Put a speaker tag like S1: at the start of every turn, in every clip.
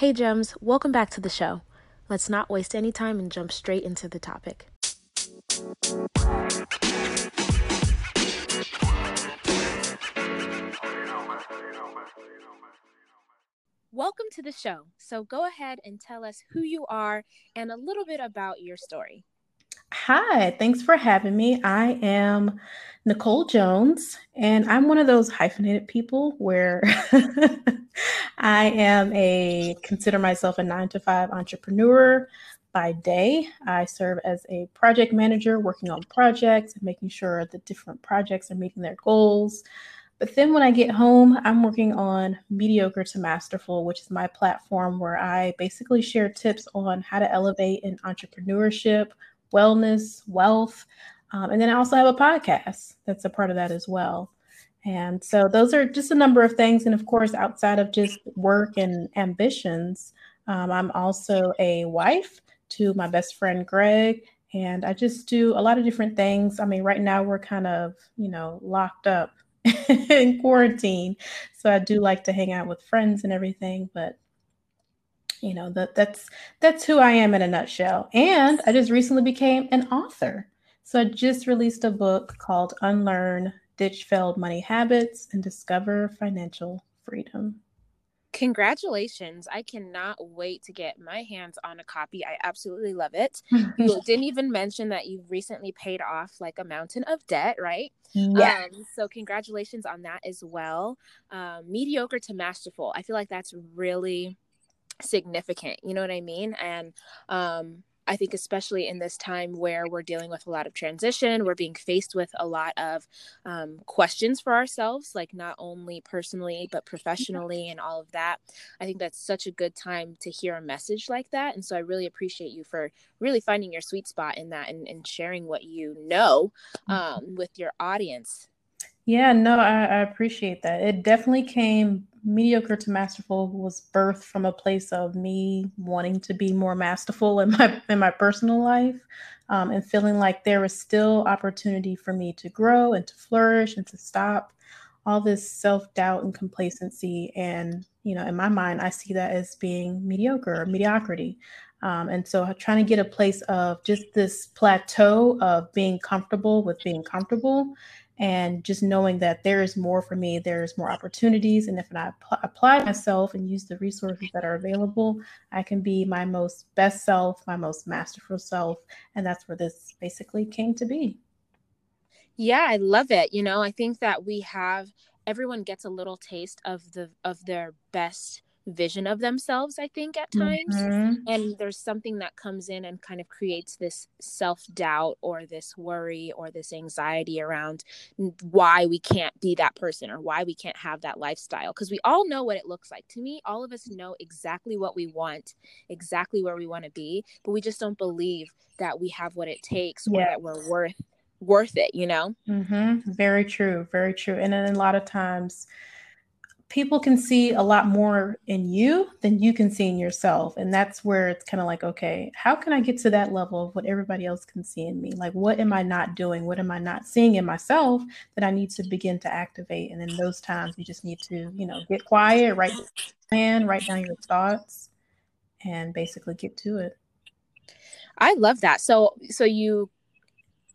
S1: Hey, Gems, welcome back to the show. Let's not waste any time and jump straight into the topic. Welcome to the show. So go ahead and tell us who you are and a little bit about your story.
S2: Hi, thanks for having me. I am Nicole Jones, and I'm one of those hyphenated people where I am a consider myself a nine to five entrepreneur by day. I serve as a project manager working on projects and making sure the different projects are meeting their goals. But then when I get home, I'm working on Mediocre to Masterful, which is my platform where I basically share tips on how to elevate in entrepreneurship, wellness, wealth. Um, and then I also have a podcast that's a part of that as well. And so those are just a number of things. And of course, outside of just work and ambitions, um, I'm also a wife to my best friend, Greg. And I just do a lot of different things. I mean, right now we're kind of, you know, locked up in quarantine. So I do like to hang out with friends and everything, but you know, that that's that's who I am in a nutshell. And I just recently became an author. So I just released a book called Unlearn Ditch Failed Money Habits and Discover Financial Freedom.
S1: Congratulations. I cannot wait to get my hands on a copy. I absolutely love it. you didn't even mention that you've recently paid off like a mountain of debt, right?
S2: Yeah.
S1: Um, so, congratulations on that as well. Um, mediocre to masterful. I feel like that's really significant. You know what I mean? And um, I think, especially in this time where we're dealing with a lot of transition, we're being faced with a lot of um, questions for ourselves, like not only personally, but professionally, and all of that. I think that's such a good time to hear a message like that. And so I really appreciate you for really finding your sweet spot in that and, and sharing what you know mm-hmm. um, with your audience.
S2: Yeah, no, I, I appreciate that. It definitely came mediocre to masterful was birthed from a place of me wanting to be more masterful in my in my personal life um, and feeling like there was still opportunity for me to grow and to flourish and to stop all this self-doubt and complacency and you know in my mind i see that as being mediocre or mediocrity um, and so trying to get a place of just this plateau of being comfortable with being comfortable and just knowing that there is more for me, there's more opportunities. And if I apply myself and use the resources that are available, I can be my most best self, my most masterful self. And that's where this basically came to be.
S1: Yeah, I love it. You know, I think that we have everyone gets a little taste of the of their best vision of themselves i think at times mm-hmm. and there's something that comes in and kind of creates this self-doubt or this worry or this anxiety around why we can't be that person or why we can't have that lifestyle because we all know what it looks like to me all of us know exactly what we want exactly where we want to be but we just don't believe that we have what it takes yeah. or that we're worth worth it you know
S2: mm-hmm. very true very true and then a lot of times people can see a lot more in you than you can see in yourself. And that's where it's kind of like, okay, how can I get to that level of what everybody else can see in me? Like, what am I not doing? What am I not seeing in myself that I need to begin to activate? And in those times, you just need to, you know, get quiet, write plan, write down your thoughts, and basically get to it.
S1: I love that. So, so you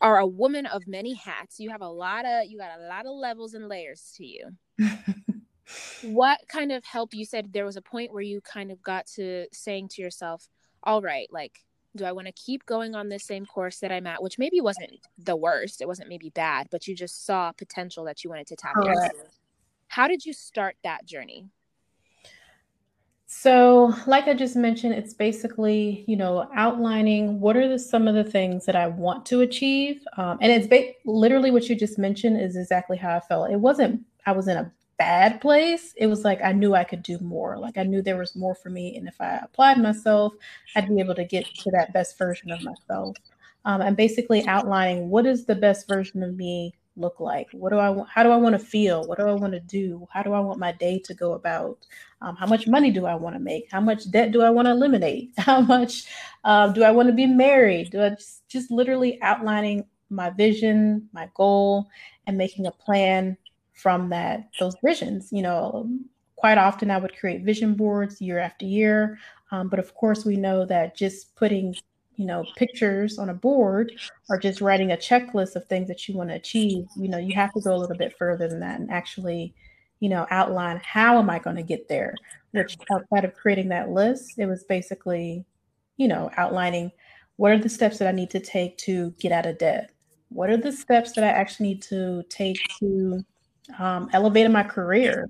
S1: are a woman of many hats. You have a lot of, you got a lot of levels and layers to you. what kind of help you said there was a point where you kind of got to saying to yourself all right like do i want to keep going on this same course that i'm at which maybe wasn't the worst it wasn't maybe bad but you just saw potential that you wanted to tap into how did you start that journey
S2: so, like I just mentioned, it's basically, you know, outlining what are the, some of the things that I want to achieve. Um, and it's ba- literally what you just mentioned is exactly how I felt. It wasn't, I was in a bad place. It was like I knew I could do more. Like I knew there was more for me. And if I applied myself, I'd be able to get to that best version of myself. Um, and basically outlining what does the best version of me look like? What do I want? How do I want to feel? What do I want to do? How do I want my day to go about? Um, how much money do I want to make? How much debt do I want to eliminate? How much uh, do I want to be married? Do I just, just literally outlining my vision, my goal, and making a plan from that those visions you know quite often I would create vision boards year after year. Um, but of course, we know that just putting you know pictures on a board or just writing a checklist of things that you want to achieve you know you have to go a little bit further than that and actually you know outline how am i going to get there which outside of creating that list it was basically you know outlining what are the steps that i need to take to get out of debt what are the steps that i actually need to take to um, elevate my career.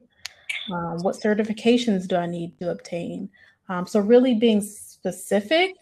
S2: Um, what certifications do i need to obtain? Um, so really being specific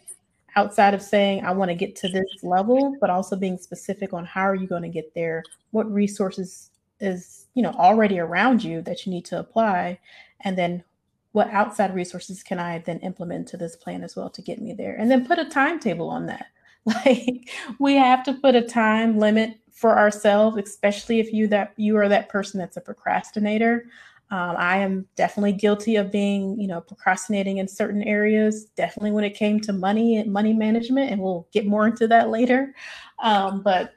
S2: outside of saying I want to get to this level, but also being specific on how are you going to get there, what resources is you know already around you that you need to apply, and then what outside resources can I then implement to this plan as well to get me there, and then put a timetable on that. Like we have to put a time limit for ourselves, especially if you that you are that person that's a procrastinator. Um, I am definitely guilty of being, you know, procrastinating in certain areas. Definitely when it came to money and money management, and we'll get more into that later. Um, but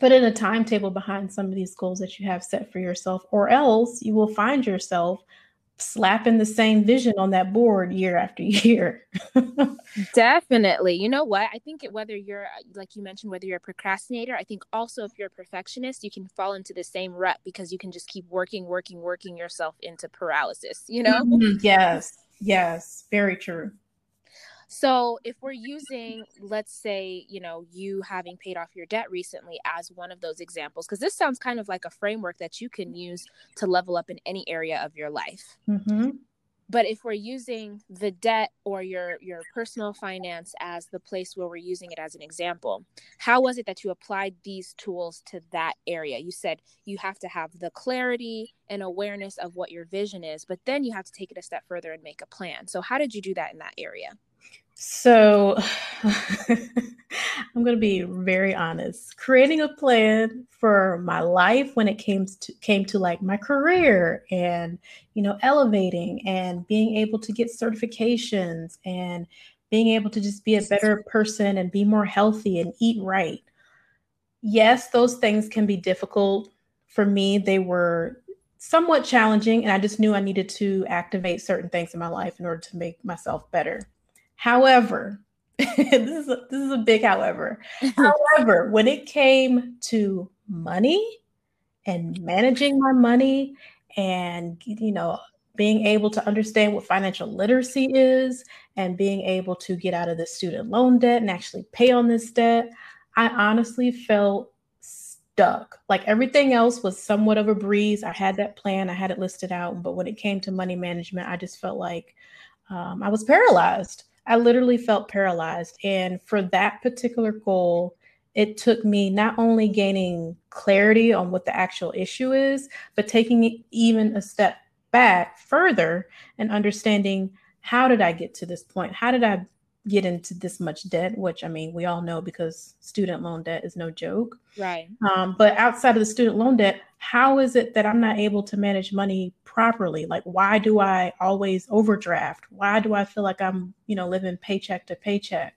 S2: put in a timetable behind some of these goals that you have set for yourself, or else you will find yourself slapping the same vision on that board year after year.
S1: Definitely. You know what? I think whether you're like you mentioned whether you're a procrastinator, I think also if you're a perfectionist, you can fall into the same rut because you can just keep working, working, working yourself into paralysis, you know?
S2: Mm-hmm. Yes. Yes, very true.
S1: So, if we're using, let's say, you know, you having paid off your debt recently as one of those examples, because this sounds kind of like a framework that you can use to level up in any area of your life. Mm-hmm. But if we're using the debt or your your personal finance as the place where we're using it as an example, how was it that you applied these tools to that area? You said you have to have the clarity and awareness of what your vision is, but then you have to take it a step further and make a plan. So how did you do that in that area?
S2: So I'm going to be very honest. Creating a plan for my life when it came to came to like my career and you know elevating and being able to get certifications and being able to just be a better person and be more healthy and eat right. Yes, those things can be difficult. For me, they were somewhat challenging and I just knew I needed to activate certain things in my life in order to make myself better. However, this is a, this is a big however. however, when it came to money and managing my money and you know being able to understand what financial literacy is and being able to get out of the student loan debt and actually pay on this debt, I honestly felt stuck. Like everything else was somewhat of a breeze. I had that plan, I had it listed out, but when it came to money management, I just felt like um, I was paralyzed. I literally felt paralyzed. And for that particular goal, it took me not only gaining clarity on what the actual issue is, but taking it even a step back further and understanding how did I get to this point? How did I get into this much debt, which I mean, we all know because student loan debt is no joke.
S1: Right.
S2: Um, but outside of the student loan debt, how is it that I'm not able to manage money properly? Like, why do I always overdraft? Why do I feel like I'm, you know, living paycheck to paycheck?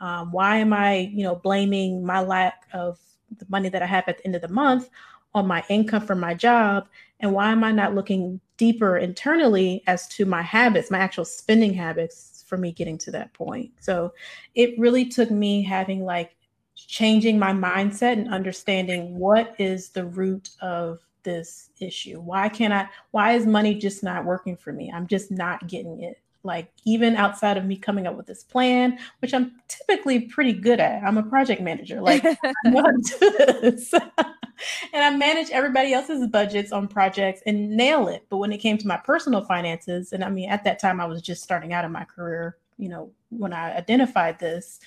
S2: Um, why am I, you know, blaming my lack of the money that I have at the end of the month on my income from my job? And why am I not looking deeper internally as to my habits, my actual spending habits? For me getting to that point. So it really took me having like changing my mindset and understanding what is the root of this issue. Why can't I, why is money just not working for me? I'm just not getting it. Like, even outside of me coming up with this plan, which I'm typically pretty good at, I'm a project manager. Like, I know how to do this. and I manage everybody else's budgets on projects and nail it. But when it came to my personal finances, and I mean, at that time, I was just starting out in my career, you know, when I identified this.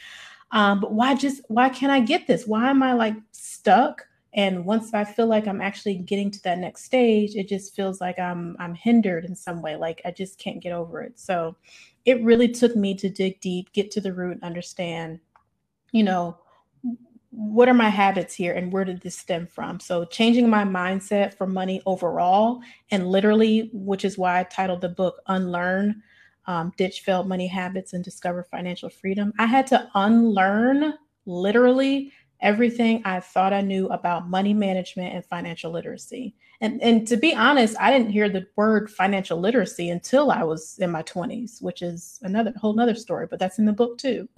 S2: Um, but why just, why can't I get this? Why am I like stuck? And once I feel like I'm actually getting to that next stage, it just feels like I'm I'm hindered in some way. Like I just can't get over it. So it really took me to dig deep, get to the root, understand, you know, what are my habits here and where did this stem from? So, changing my mindset for money overall, and literally, which is why I titled the book Unlearn um, Ditch Failed Money Habits and Discover Financial Freedom. I had to unlearn literally everything I thought I knew about money management and financial literacy. And and to be honest, I didn't hear the word financial literacy until I was in my 20s, which is another whole nother story, but that's in the book too.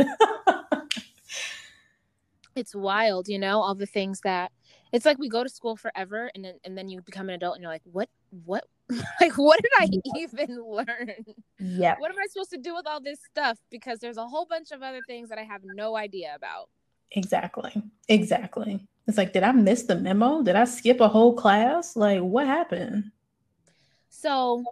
S1: it's wild, you know, all the things that it's like we go to school forever and then and then you become an adult and you're like, what what like what did I even learn?
S2: Yeah.
S1: What am I supposed to do with all this stuff? Because there's a whole bunch of other things that I have no idea about.
S2: Exactly. Exactly. It's like, did I miss the memo? Did I skip a whole class? Like, what happened?
S1: So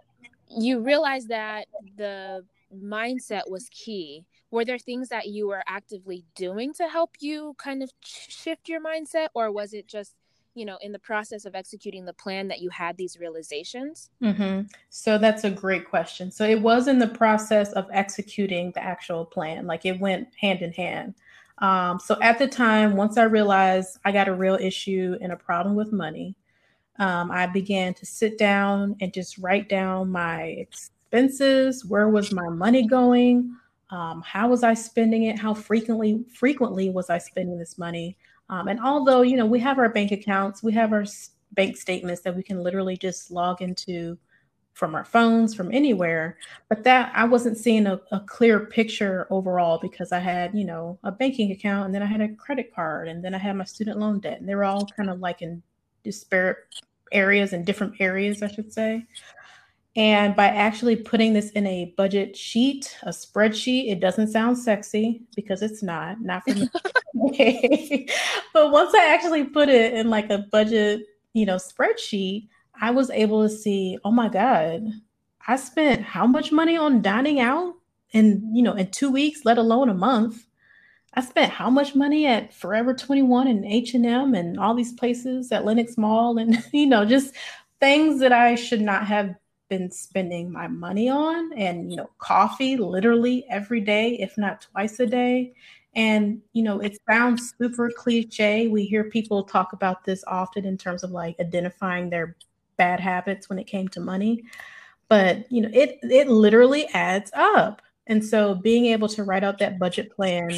S1: you realize that the mindset was key. Were there things that you were actively doing to help you kind of shift your mindset, or was it just you know in the process of executing the plan that you had these realizations
S2: mm-hmm. so that's a great question so it was in the process of executing the actual plan like it went hand in hand um, so at the time, once I realized I got a real issue and a problem with money, um, I began to sit down and just write down my expenses. Where was my money going? Um, how was I spending it? How frequently frequently was I spending this money? Um, and although you know we have our bank accounts, we have our bank statements that we can literally just log into from our phones, from anywhere. But that I wasn't seeing a, a, clear picture overall because I had, you know, a banking account and then I had a credit card and then I had my student loan debt. And they were all kind of like in disparate areas and different areas, I should say. And by actually putting this in a budget sheet, a spreadsheet, it doesn't sound sexy because it's not, not for me. but once I actually put it in like a budget, you know, spreadsheet, I was able to see, oh my God, I spent how much money on dining out in, you know, in two weeks, let alone a month. I spent how much money at Forever 21 and H&M and all these places at Lenox Mall and, you know, just things that I should not have been spending my money on and, you know, coffee literally every day, if not twice a day. And, you know, it sounds super cliche. We hear people talk about this often in terms of like identifying their bad habits when it came to money but you know it it literally adds up. And so being able to write out that budget plan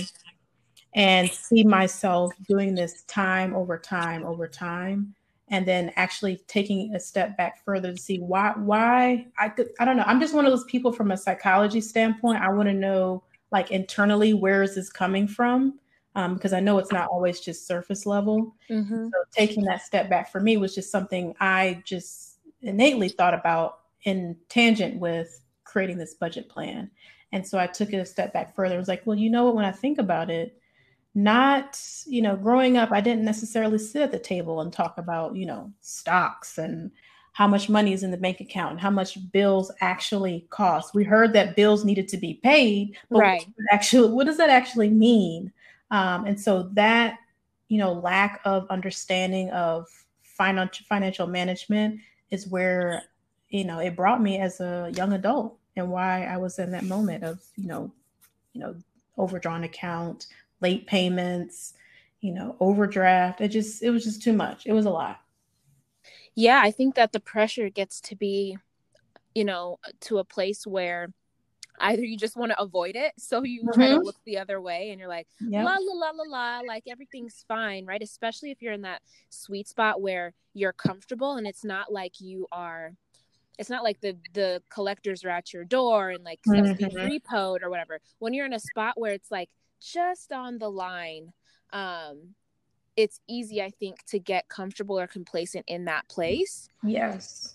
S2: and see myself doing this time over time over time and then actually taking a step back further to see why why I could I don't know I'm just one of those people from a psychology standpoint I want to know like internally where is this coming from um, because I know it's not always just surface level. Mm-hmm. So taking that step back for me was just something I just innately thought about in tangent with creating this budget plan. And so I took it a step back further. I was like, well, you know what? When I think about it, not, you know, growing up, I didn't necessarily sit at the table and talk about, you know, stocks and how much money is in the bank account and how much bills actually cost. We heard that bills needed to be paid, but right. what actually, what does that actually mean? Um, and so that, you know, lack of understanding of financial financial management is where, you know, it brought me as a young adult and why I was in that moment of, you know, you know, overdrawn account, late payments, you know, overdraft. It just it was just too much. It was a lot.
S1: Yeah, I think that the pressure gets to be, you know, to a place where either you just want to avoid it so you mm-hmm. try to mm-hmm. look the other way and you're like yep. la la la la la like everything's fine right especially if you're in that sweet spot where you're comfortable and it's not like you are it's not like the the collectors are at your door and like stuff's mm-hmm. being repoed or whatever when you're in a spot where it's like just on the line um it's easy i think to get comfortable or complacent in that place
S2: yes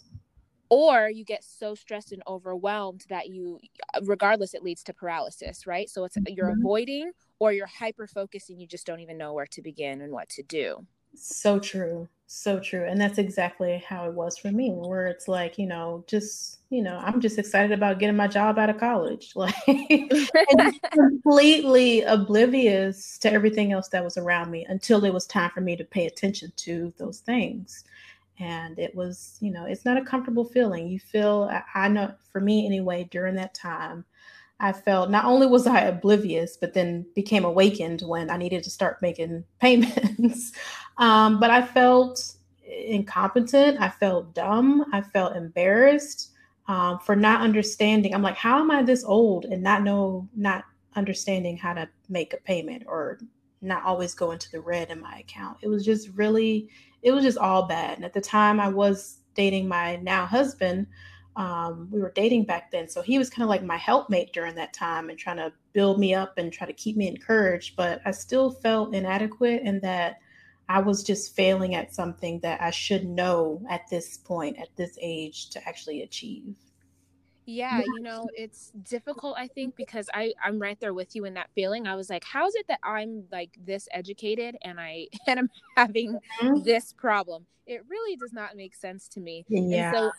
S1: or you get so stressed and overwhelmed that you regardless it leads to paralysis right? So it's you're mm-hmm. avoiding or you're hyper focused and you just don't even know where to begin and what to do.
S2: So true so true and that's exactly how it was for me where it's like you know just you know i'm just excited about getting my job out of college like completely oblivious to everything else that was around me until it was time for me to pay attention to those things and it was you know it's not a comfortable feeling. You feel I, know for me anyway during that time i felt not only was i oblivious but then became awakened when i needed to start making payments. Um, but i felt incompetent. I felt dumb. I felt embarrassed um, for not understanding. I'm like how am i this old and not know not understanding how to make a payment or not always go into the red in my account. It was just really, it was just all bad. And at the time, I was dating my now husband. Um, we were dating back then. So he was kind of like my helpmate during that time and trying to build me up and try to keep me encouraged. But I still felt inadequate and that I was just failing at something that I should know at this point, at this age, to actually achieve.
S1: Yeah, you know, it's difficult I think because I I'm right there with you in that feeling. I was like, how is it that I'm like this educated and I and I'm having mm-hmm. this problem? It really does not make sense to me. Yeah. And so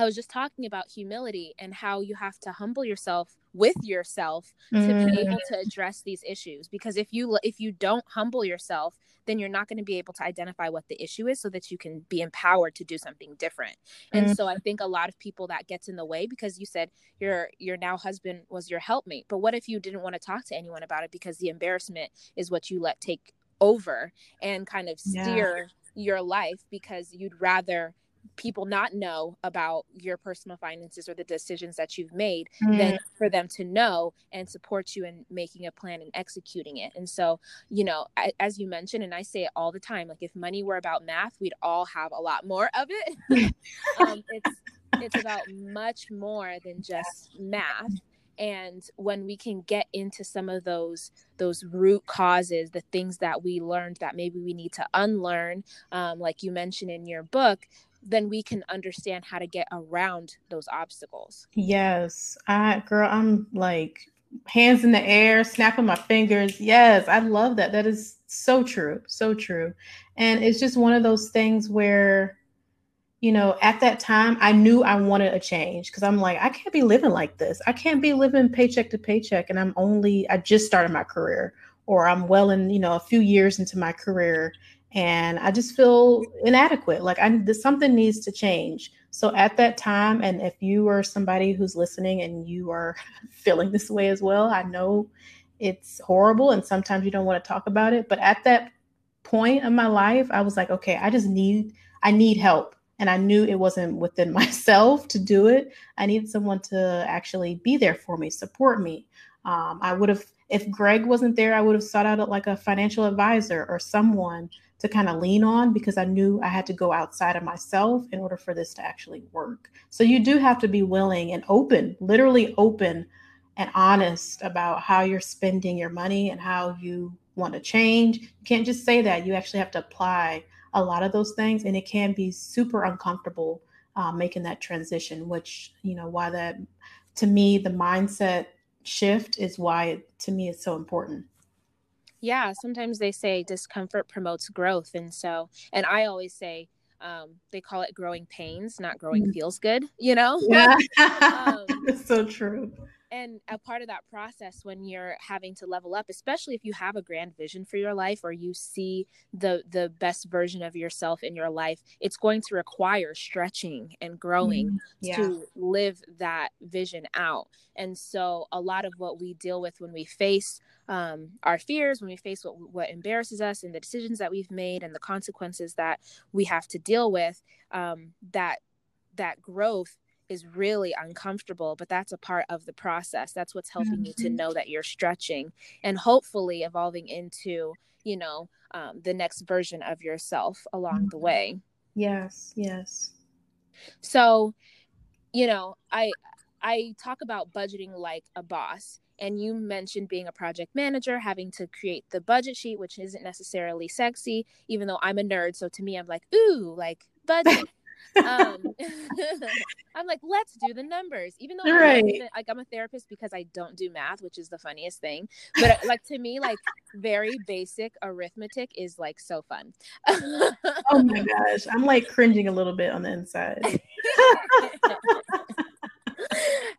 S1: I was just talking about humility and how you have to humble yourself with yourself mm. to be able mm. to address these issues because if you if you don't humble yourself then you're not going to be able to identify what the issue is so that you can be empowered to do something different and mm. so i think a lot of people that gets in the way because you said your your now husband was your helpmate but what if you didn't want to talk to anyone about it because the embarrassment is what you let take over and kind of steer yeah. your life because you'd rather people not know about your personal finances or the decisions that you've made mm. than for them to know and support you in making a plan and executing it. And so, you know, I, as you mentioned, and I say it all the time, like if money were about math, we'd all have a lot more of it. um, it's it's about much more than just math and when we can get into some of those those root causes the things that we learned that maybe we need to unlearn um, like you mentioned in your book then we can understand how to get around those obstacles.
S2: Yes. I girl, I'm like hands in the air, snapping my fingers. Yes, I love that. That is so true. So true. And it's just one of those things where you know, at that time, I knew I wanted a change because I'm like, I can't be living like this. I can't be living paycheck to paycheck. And I'm only, I just started my career or I'm well in, you know, a few years into my career and I just feel inadequate. Like I something needs to change. So at that time, and if you are somebody who's listening and you are feeling this way as well, I know it's horrible and sometimes you don't want to talk about it. But at that point in my life, I was like, okay, I just need I need help. And I knew it wasn't within myself to do it. I needed someone to actually be there for me, support me. Um, I would have, if Greg wasn't there, I would have sought out like a financial advisor or someone to kind of lean on because I knew I had to go outside of myself in order for this to actually work. So you do have to be willing and open, literally open and honest about how you're spending your money and how you want to change. You can't just say that. You actually have to apply a lot of those things, and it can be super uncomfortable uh, making that transition. Which you know why that to me the mindset shift is why it, to me it's so important
S1: yeah sometimes they say discomfort promotes growth and so and i always say um, they call it growing pains not growing mm. feels good you know?
S2: Yeah. Um, so true
S1: and a part of that process when you're having to level up especially if you have a grand vision for your life or you see the the best version of yourself in your life it's going to require stretching and growing mm, yeah. to live that vision out and so a lot of what we deal with when we face um, our fears when we face what what embarrasses us and the decisions that we've made and the consequences that we have to deal with um, that that growth is really uncomfortable, but that's a part of the process. That's what's helping mm-hmm. you to mm-hmm. know that you're stretching and hopefully evolving into, you know, um, the next version of yourself along mm-hmm. the way.
S2: Yes, yes.
S1: So, you know, I I talk about budgeting like a boss. And you mentioned being a project manager, having to create the budget sheet, which isn't necessarily sexy, even though I'm a nerd. So to me, I'm like, ooh, like budget um, I'm like, let's do the numbers, even though right. I'm like I'm a therapist because I don't do math, which is the funniest thing. But uh, like to me, like very basic arithmetic is like so fun.
S2: oh my gosh, I'm like cringing a little bit on the inside.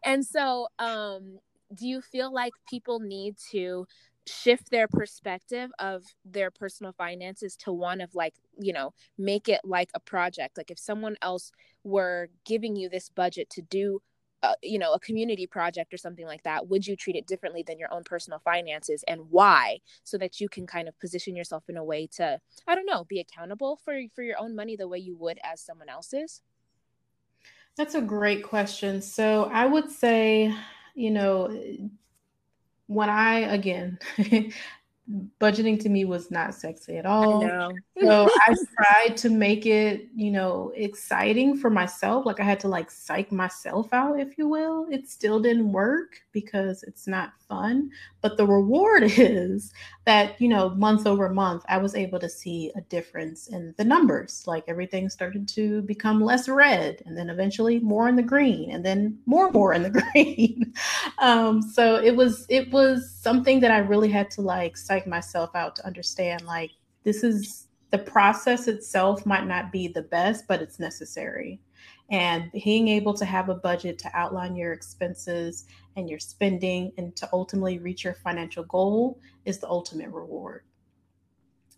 S1: and so, um, do you feel like people need to shift their perspective of their personal finances to one of like you know make it like a project. Like if someone else were giving you this budget to do uh, you know a community project or something like that would you treat it differently than your own personal finances and why? So that you can kind of position yourself in a way to i don't know be accountable for for your own money the way you would as someone else's?
S2: That's a great question. So i would say you know when I, again, budgeting to me was not sexy at all. I so I tried to make it, you know, exciting for myself. Like I had to like psych myself out, if you will. It still didn't work because it's not fun. But the reward is that, you know, month over month, I was able to see a difference in the numbers. Like everything started to become less red and then eventually more in the green and then more more in the green. um, so it was it was something that I really had to like psych myself out to understand like this is the process itself might not be the best, but it's necessary. And being able to have a budget to outline your expenses and your spending and to ultimately reach your financial goal is the ultimate reward.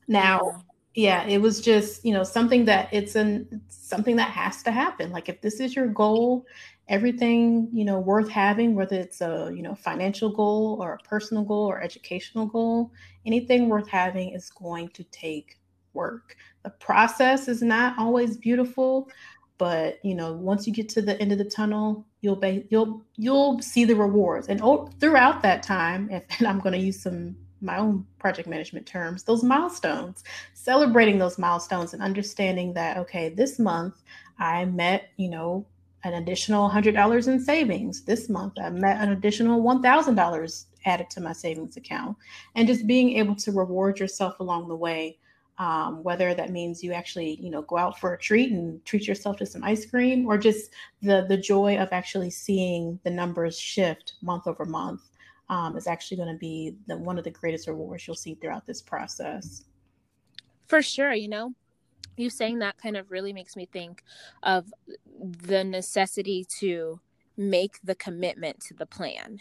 S2: Now, yeah, it was just, you know, something that it's an something that has to happen. Like if this is your goal, everything, you know, worth having, whether it's a, you know, financial goal or a personal goal or educational goal, anything worth having is going to take work. The process is not always beautiful, but you know, once you get to the end of the tunnel, you'll be you'll you'll see the rewards. And oh, throughout that time, if, and I'm going to use some my own project management terms, those milestones, celebrating those milestones and understanding that okay, this month I met, you know, an additional $100 in savings. This month I met an additional $1,000 added to my savings account. And just being able to reward yourself along the way um, whether that means you actually you know go out for a treat and treat yourself to some ice cream or just the the joy of actually seeing the numbers shift month over month um, is actually going to be the, one of the greatest rewards you'll see throughout this process
S1: for sure you know you saying that kind of really makes me think of the necessity to make the commitment to the plan.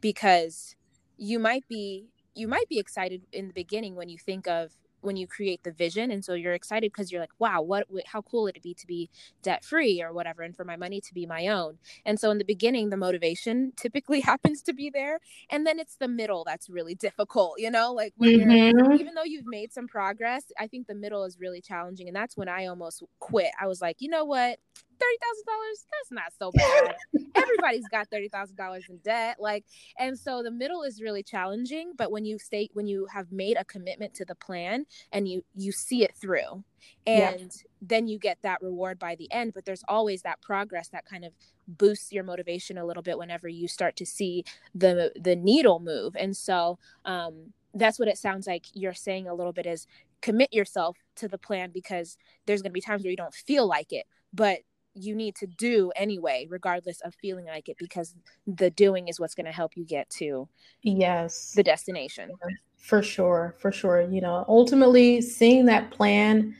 S1: Because you might be you might be excited in the beginning when you think of when you create the vision and so you're excited because you're like wow what how cool would it be to be debt free or whatever and for my money to be my own? And so in the beginning the motivation typically happens to be there and then it's the middle that's really difficult you know? Like when mm-hmm. even though you've made some progress i think the middle is really challenging and that's when i almost quit. I was like you know what thirty thousand dollars, that's not so bad. Everybody's got thirty thousand dollars in debt. Like, and so the middle is really challenging. But when you state when you have made a commitment to the plan and you you see it through, and yeah. then you get that reward by the end. But there's always that progress that kind of boosts your motivation a little bit whenever you start to see the the needle move. And so um that's what it sounds like you're saying a little bit is commit yourself to the plan because there's going to be times where you don't feel like it but you need to do anyway regardless of feeling like it because the doing is what's going to help you get to
S2: yes.
S1: the destination.
S2: For sure for sure. You know ultimately seeing that plan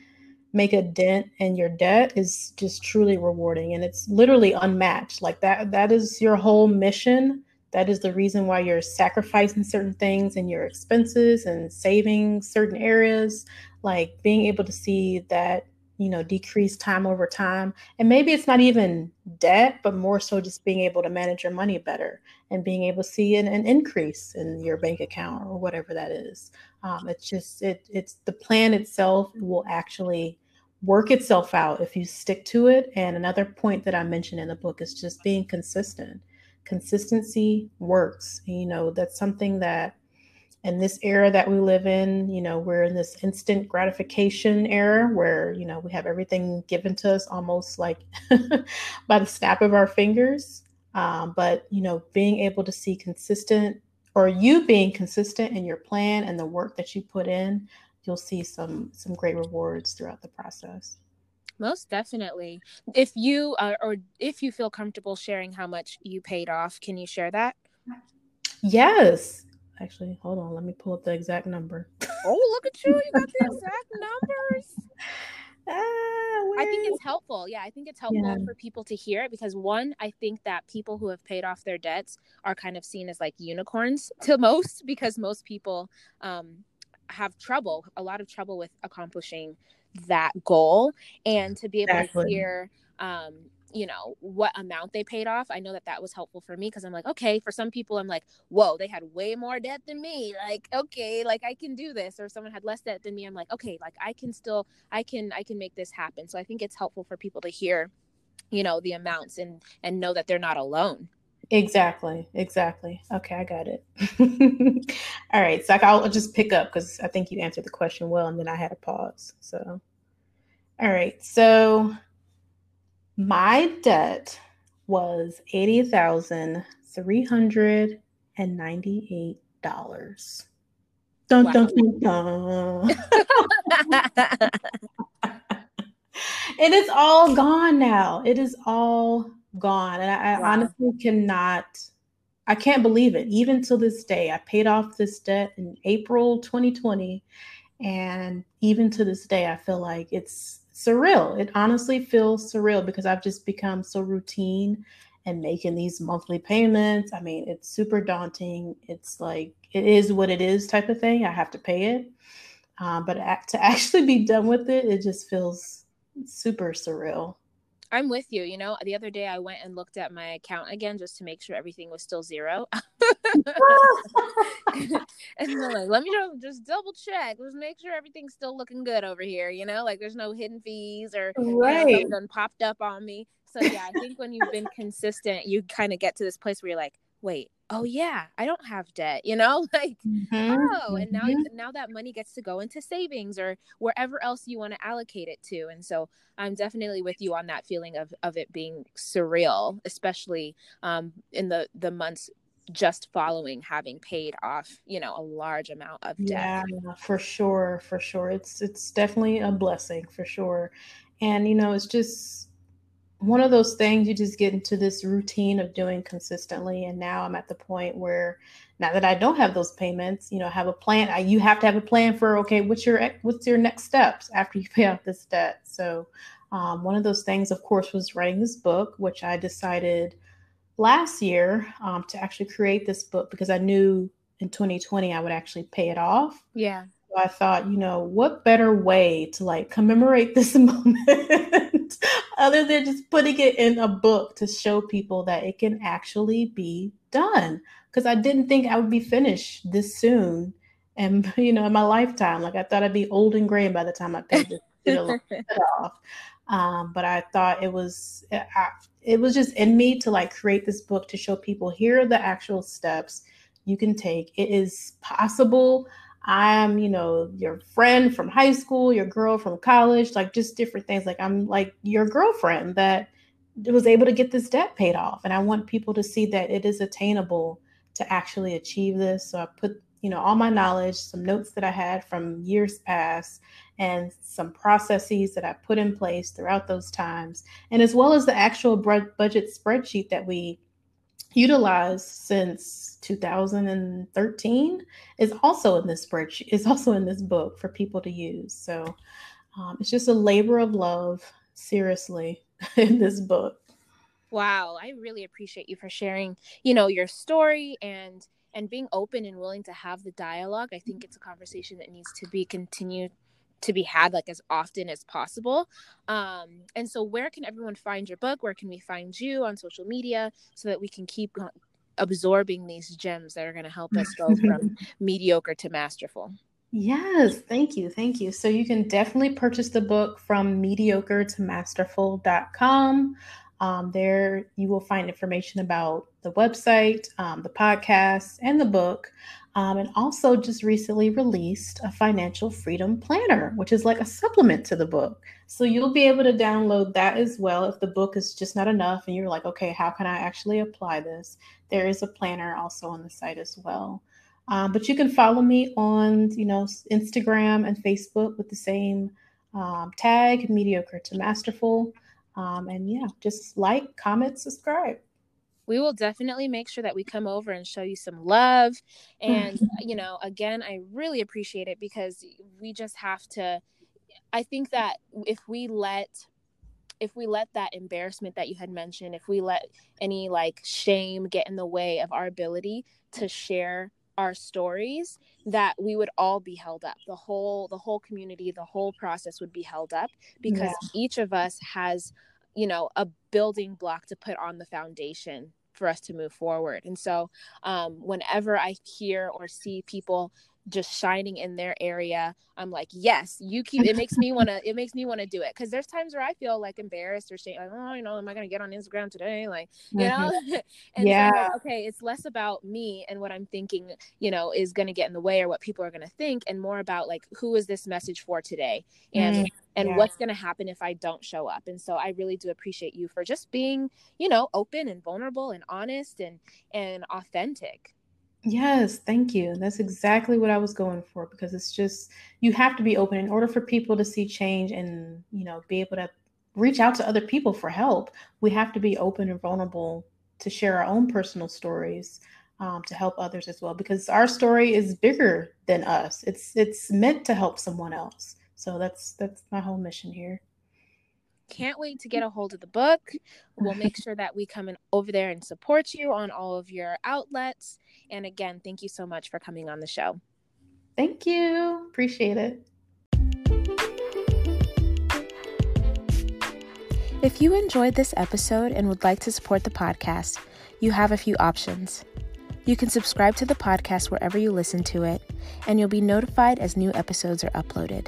S2: make a dent in your debt is just truly rewarding and it's literally unmatched. Like that that is your whole mission. That is the reason why you're sacrificing certain things and your expenses and saving certain areas. Like being able to see that you know decrease time over time. And maybe it's not even debt but more so just being able to manage your money better and being able to see an, an increase in your bank account or whatever that is. Um, it's just it it's the plan itself will actually work itself out if you stick to it. And another point that i mentioned in the book is just being consistent. Consistency works. You know that's something that in this era that we live in, you know, we're in this instant gratification era where, you know, we have everything given to us almost like by the snap of our fingers. Um, but, you know, being able to see consistent or you being consistent in your plan and the work that you put in, you'll see some some great rewards throughout the process.
S1: Most definitely. If you are, or if you feel comfortable sharing how much you paid off, can you share that?
S2: Yes. Actually, hold on. Let me pull up the exact number.
S1: Oh, look at you. You got the exact numbers. Ah, I think it's helpful. Yeah, I think it's helpful yeah. for people to hear it because one, I think that people who have paid off their debts are kind of seen as like unicorns to most because most people um, have trouble, a lot of trouble with accomplishing that goal. And to be able exactly. to hear um, you know what amount they paid off i know that that was helpful for me because i'm like okay for some people i'm like whoa they had way more debt than me like okay like i can do this or someone had less debt than me i'm like okay like i can still i can i can make this happen so i think it's helpful for people to hear you know the amounts and and know that they're not alone
S2: Exactly. Exactly. Okay, I got it. All right. So I'll just pick up because I think you answered the question well, and then I had a pause. So, all right. So my debt was eighty thousand three hundred and ninety-eight dollars. Dun, wow. dun, dun, dun. and it's all gone now. It is all gone. And I, I honestly cannot, I can't believe it. Even to this day, I paid off this debt in April 2020. And even to this day, I feel like it's surreal. It honestly feels surreal because I've just become so routine and making these monthly payments. I mean, it's super daunting. It's like, it is what it is type of thing. I have to pay it. Um, but to actually be done with it, it just feels super surreal.
S1: I'm with you. You know, the other day I went and looked at my account again just to make sure everything was still zero. and like, let me just, just double check. Let's make sure everything's still looking good over here. You know, like there's no hidden fees or right. you know, something popped up on me. So yeah, I think when you've been consistent, you kind of get to this place where you're like, wait, oh yeah, I don't have debt, you know? Like, mm-hmm. oh, and now mm-hmm. now that money gets to go into savings or wherever else you want to allocate it to. And so I'm definitely with you on that feeling of of it being surreal, especially um in the the months just following having paid off, you know, a large amount of debt.
S2: Yeah, for sure, for sure. It's it's definitely a blessing for sure. And you know, it's just one of those things you just get into this routine of doing consistently and now i'm at the point where now that i don't have those payments you know have a plan I, you have to have a plan for okay what's your what's your next steps after you pay off this debt? So um, one of those things of course was writing this book which i decided last year um, to actually create this book because i knew in 2020 i would actually pay it off.
S1: Yeah.
S2: So i thought you know what better way to like commemorate this moment other than just putting it in a book to show people that it can actually be done. Because I didn't think I would be finished this soon, and you know, in my lifetime. Like I thought I'd be old and gray by the time I paid this off. Um, but I thought it was I, it was just in me to like create this book to show people here are the actual steps you can take. It is possible. I'm, you know, your friend from high school, your girl from college, like just different things. Like I'm like your girlfriend that was able to get this debt paid off. And I want people to see that it is attainable to actually achieve this. So I put, you know, all my knowledge, some notes that I had from years past, and some processes that I put in place throughout those times, and as well as the actual budget spreadsheet that we utilized since 2013 is also in this spreadsheet is also in this book for people to use. So um, it's just a labor of love seriously in this book.
S1: Wow i really appreciate you for sharing you know your story and and being open and willing to have the dialogue. I think it's a conversation that needs to be continued to be had like as often as possible. Um, and so, where can everyone find your book? Where can we find you on social media so that we can keep absorbing these gems that are going to help us go from mediocre to masterful?
S2: Yes, thank you. Thank you. So you can definitely purchase the book from mediocre to masterful.com. Um, there you will find information about the website, um, the podcast, and the book um, and also just recently released a financial freedom planner, which is like a supplement to the book. So you'll be able to download that as well if the book is just not enough and you're like, okay, how can I actually apply this? There is a planner also on the site as well. Um, but you can follow me on, you know, Instagram and Facebook with the same um, tag, mediocre to masterful. Um, and yeah, just like, comment, subscribe
S1: we will definitely make sure that we come over and show you some love and you know again i really appreciate it because we just have to i think that if we let if we let that embarrassment that you had mentioned if we let any like shame get in the way of our ability to share our stories that we would all be held up the whole the whole community the whole process would be held up because yeah. each of us has you know a building block to put on the foundation for us to move forward. And so um, whenever i hear or see people just shining in their area i'm like yes you keep it makes me want to it makes me want to do it because there's times where i feel like embarrassed or shame like oh you know am i gonna get on instagram today like you mm-hmm. know and yeah so like, okay it's less about me and what i'm thinking you know is gonna get in the way or what people are gonna think and more about like who is this message for today and mm and yeah. what's going to happen if I don't show up. And so I really do appreciate you for just being, you know, open and vulnerable and honest and and authentic.
S2: Yes, thank you. That's exactly what I was going for because it's just you have to be open in order for people to see change and, you know, be able to reach out to other people for help. We have to be open and vulnerable to share our own personal stories um, to help others as well because our story is bigger than us. It's it's meant to help someone else. So that's that's my whole mission here.
S1: Can't wait to get a hold of the book. We'll make sure that we come in over there and support you on all of your outlets. And again, thank you so much for coming on the show.
S2: Thank you. Appreciate it.
S1: If you enjoyed this episode and would like to support the podcast, you have a few options. You can subscribe to the podcast wherever you listen to it, and you'll be notified as new episodes are uploaded.